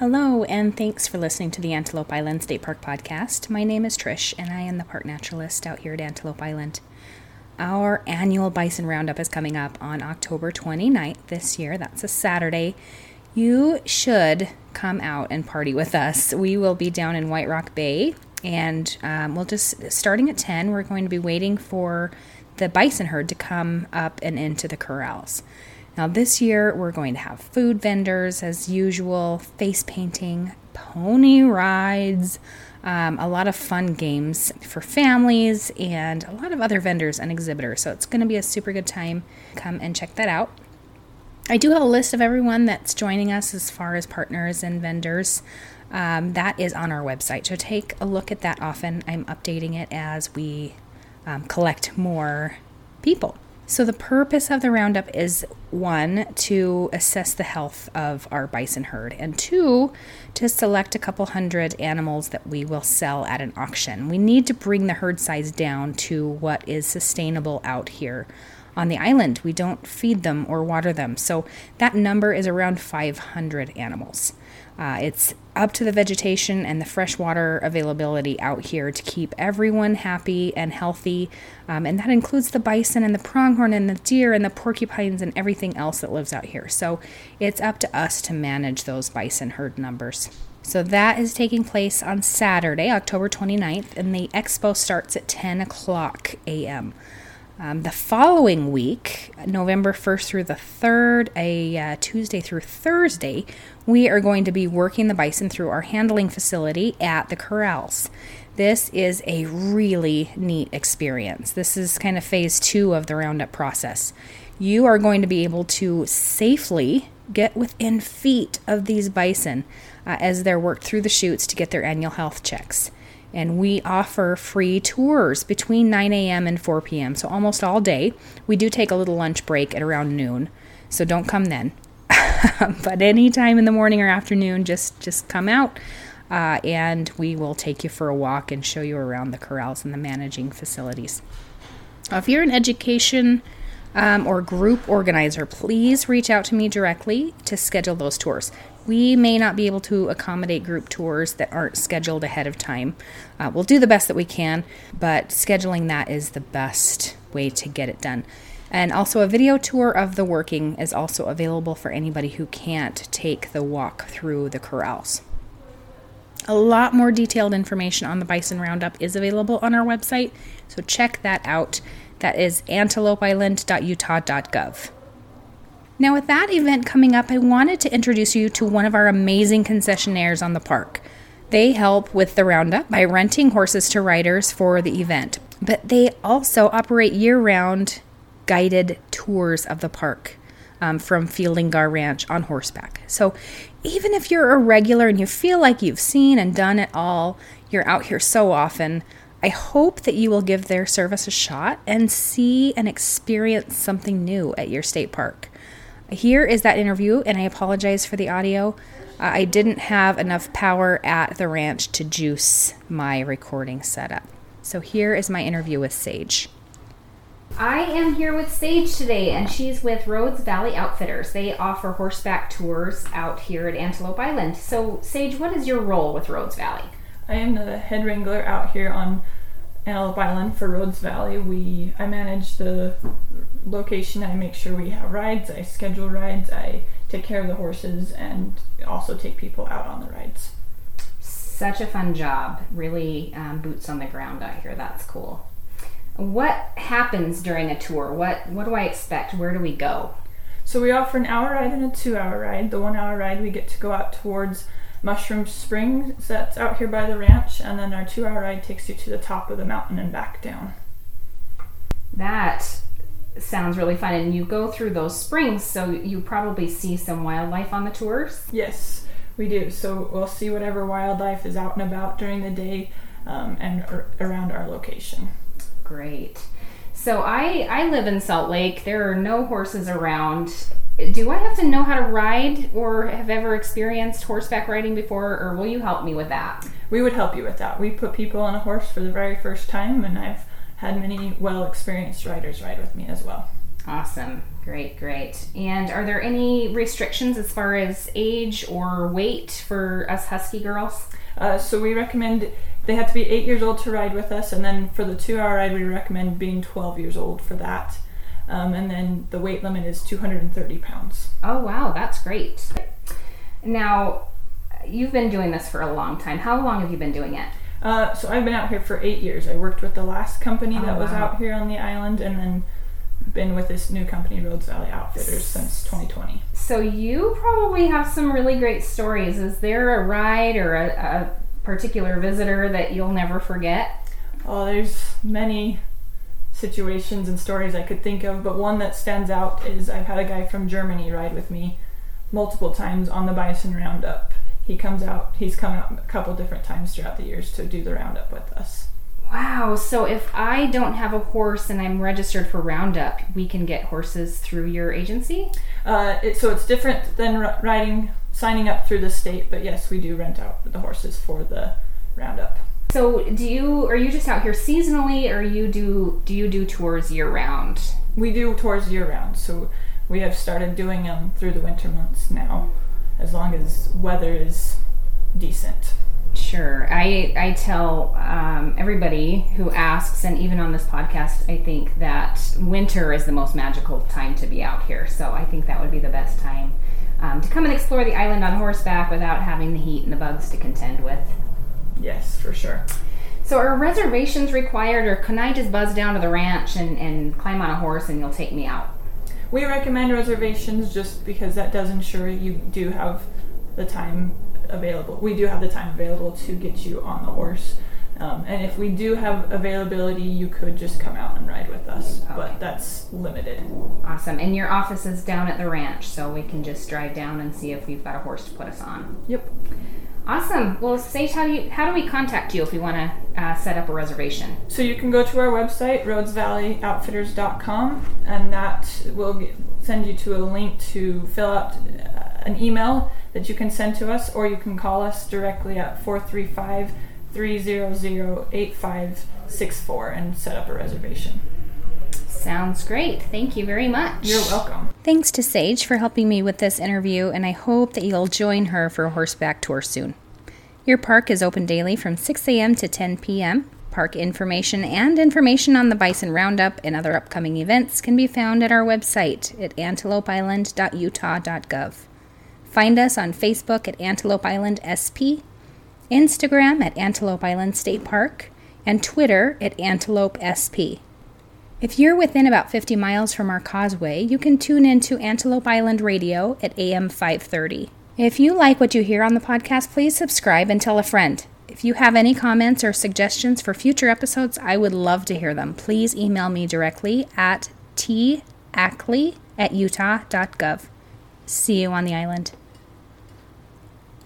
Hello, and thanks for listening to the Antelope Island State Park podcast. My name is Trish, and I am the park naturalist out here at Antelope Island. Our annual bison roundup is coming up on October 29th this year. That's a Saturday. You should come out and party with us. We will be down in White Rock Bay, and um, we'll just starting at 10. We're going to be waiting for the bison herd to come up and into the corrals. Now, this year we're going to have food vendors as usual, face painting, pony rides, um, a lot of fun games for families, and a lot of other vendors and exhibitors. So it's going to be a super good time. Come and check that out. I do have a list of everyone that's joining us as far as partners and vendors. Um, that is on our website. So take a look at that often. I'm updating it as we um, collect more people. So, the purpose of the roundup is one, to assess the health of our bison herd, and two, to select a couple hundred animals that we will sell at an auction. We need to bring the herd size down to what is sustainable out here on the island. We don't feed them or water them. So, that number is around 500 animals. Uh, it's up to the vegetation and the freshwater availability out here to keep everyone happy and healthy. Um, and that includes the bison and the pronghorn and the deer and the porcupines and everything else that lives out here. So it's up to us to manage those bison herd numbers. So that is taking place on Saturday, October 29th, and the expo starts at 10 o'clock a.m. Um, the following week, November 1st through the 3rd, a uh, Tuesday through Thursday, we are going to be working the bison through our handling facility at the corrals. This is a really neat experience. This is kind of phase two of the roundup process. You are going to be able to safely get within feet of these bison uh, as they're worked through the chutes to get their annual health checks and we offer free tours between 9 a.m. and 4 p.m. So almost all day. We do take a little lunch break at around noon, so don't come then. but anytime in the morning or afternoon, just just come out, uh, and we will take you for a walk and show you around the corrals and the managing facilities. if you're an education um, or group organizer, please reach out to me directly to schedule those tours. We may not be able to accommodate group tours that aren't scheduled ahead of time. Uh, we'll do the best that we can, but scheduling that is the best way to get it done. And also, a video tour of the working is also available for anybody who can't take the walk through the corrals. A lot more detailed information on the Bison Roundup is available on our website, so check that out. That is antelopeisland.utah.gov. Now, with that event coming up, I wanted to introduce you to one of our amazing concessionaires on the park. They help with the roundup by renting horses to riders for the event, but they also operate year round guided tours of the park um, from Fielding-Garr Ranch on horseback. So, even if you're a regular and you feel like you've seen and done it all, you're out here so often, I hope that you will give their service a shot and see and experience something new at your state park. Here is that interview, and I apologize for the audio. Uh, I didn't have enough power at the ranch to juice my recording setup. So here is my interview with Sage. I am here with Sage today, and she's with Rhodes Valley Outfitters. They offer horseback tours out here at Antelope Island. So, Sage, what is your role with Rhodes Valley? I am the head wrangler out here on Antelope Island for Rhodes Valley. We I manage the location. I make sure we have rides. I schedule rides. I take care of the horses and also take people out on the rides. Such a fun job. Really um, boots on the ground out here. That's cool. What happens during a tour? What what do I expect? Where do we go? So we offer an hour ride and a two hour ride. The one hour ride we get to go out towards Mushroom Springs that's out here by the ranch, and then our two hour ride takes you to the top of the mountain and back down. That sounds really fun. And you go through those springs, so you probably see some wildlife on the tours? Yes, we do. So we'll see whatever wildlife is out and about during the day um, and ar- around our location. Great. So I, I live in Salt Lake. There are no horses around do I have to know how to ride or have ever experienced horseback riding before, or will you help me with that? We would help you with that. We put people on a horse for the very first time, and I've had many well experienced riders ride with me as well. Awesome. Great, great. And are there any restrictions as far as age or weight for us Husky girls? Uh, so we recommend they have to be eight years old to ride with us, and then for the two-hour ride, we recommend being 12 years old for that. Um, and then the weight limit is 230 pounds. Oh, wow, that's great. Now, you've been doing this for a long time. How long have you been doing it? Uh, so I've been out here for eight years. I worked with the last company that Oh, was out here on the island, and then been with this new company, Rhodes Valley Outfitters, since 2020. So, you probably have some really great stories. Is there a ride or a, a particular visitor that you'll never forget? Oh, there's many situations and stories I could think of, but one that stands out is I've had a guy from Germany ride with me multiple times on the Bison Roundup. He comes out, he's come out a couple different times throughout the years to do the Roundup with us. Wow. So, if I don't have a horse and I'm registered for Roundup, we can get horses through your agency? Uh, it, so it's different than ri- riding, signing up through the state, but yes, we do rent out the horses for the Roundup. So, do you are you just out here seasonally, or you do do you do tours year round? We do tours year round, so we have started doing them through the winter months now, as long as weather is decent. Sure. I I tell um, everybody who asks, and even on this podcast, I think that winter is the most magical time to be out here. So I think that would be the best time um, to come and explore the island on horseback without having the heat and the bugs to contend with. Yes, for sure. So are reservations required, or can I just buzz down to the ranch and, and climb on a horse and you'll take me out? We recommend reservations just because that does ensure you do have the time available. We do have the time available to get you on the horse. Um, and if we do have availability, you could just come out and ride with us, Okay. but that's limited. Awesome. And your office is down at the ranch, so we can just drive down and see if we've got a horse to put us on. Yep. Awesome. Well, Sage, how do you how do we contact you if we want to uh, set up a reservation? So you can go to our website, rhodesvalleyoutfitters.com, and that will get, send you to a link to fill out uh, an email that you can send to us, or you can call us directly at 435 300 8564 and set up a reservation. Sounds great. Thank you very much. You're welcome. Thanks to Sage for helping me with this interview, and I hope that you'll join her for a horseback tour soon. Your park is open daily from 6 a.m. to 10 p.m. Park information and information on the Bison Roundup and other upcoming events can be found at our website at antelopeisland.utah.gov. Find us on Facebook at Antelope Island SP, Instagram at Antelope Island State Park, and Twitter at Antelope SP. If you're within about 50 miles from our causeway, you can tune in to Antelope Island Radio at AM 530. If you like what you hear on the podcast, please subscribe and tell a friend. If you have any comments or suggestions for future episodes, I would love to hear them. Please email me directly at tackley at utah.gov. See you on the island.